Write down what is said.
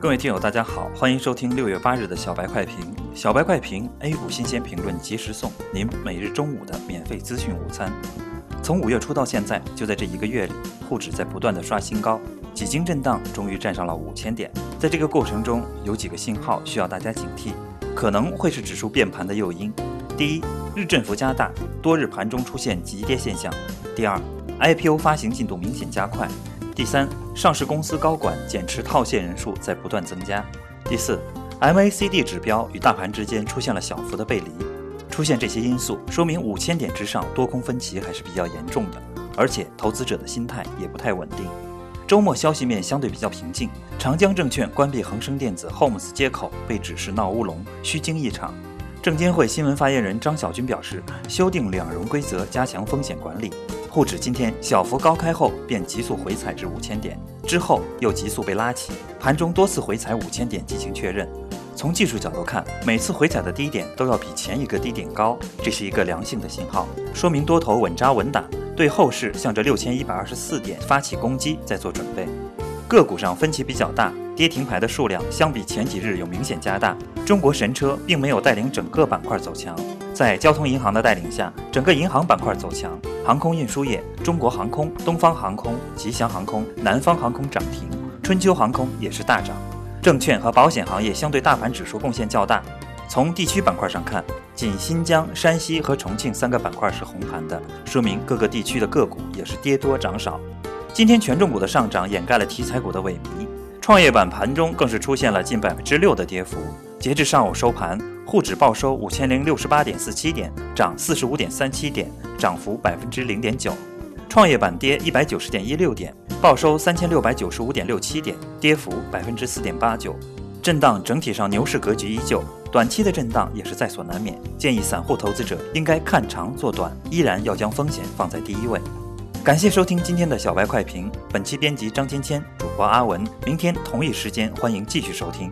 各位听友，大家好，欢迎收听六月八日的小白快评。小白快评，A 股新鲜评论及时送，您每日中午的免费资讯午餐。从五月初到现在，就在这一个月里，沪指在不断的刷新高，几经震荡，终于站上了五千点。在这个过程中，有几个信号需要大家警惕，可能会是指数变盘的诱因。第一，日振幅加大，多日盘中出现急跌现象；第二，IPO 发行进度明显加快。第三，上市公司高管减持套现人数在不断增加。第四，MACD 指标与大盘之间出现了小幅的背离。出现这些因素，说明五千点之上多空分歧还是比较严重的，而且投资者的心态也不太稳定。周末消息面相对比较平静，长江证券关闭恒生电子 HOMES 接口被指是闹乌龙，虚惊一场。证监会新闻发言人张晓军表示，修订两融规则，加强风险管理。沪指今天小幅高开后便急速回踩至五千点，之后又急速被拉起，盘中多次回踩五千点进行确认。从技术角度看，每次回踩的低点都要比前一个低点高，这是一个良性的信号，说明多头稳扎稳打，对后市向着六千一百二十四点发起攻击在做准备。个股上分歧比较大，跌停牌的数量相比前几日有明显加大。中国神车并没有带领整个板块走强。在交通银行的带领下，整个银行板块走强，航空运输业，中国航空、东方航空、吉祥航空、南方航空涨停，春秋航空也是大涨。证券和保险行业相对大盘指数贡献较大。从地区板块上看，仅新疆、山西和重庆三个板块是红盘的，说明各个地区的个股也是跌多涨少。今天权重股的上涨掩盖了题材股的萎靡，创业板盘中更是出现了近百分之六的跌幅。截至上午收盘。沪指报收五千零六十八点四七点，涨四十五点三七点，涨幅百分之零点九。创业板跌一百九十点一六点，报收三千六百九十五点六七点，跌幅百分之四点八九。震荡整体上牛市格局依旧，短期的震荡也是在所难免。建议散户投资者应该看长做短，依然要将风险放在第一位。感谢收听今天的小白快评，本期编辑张芊芊，主播阿文。明天同一时间欢迎继续收听。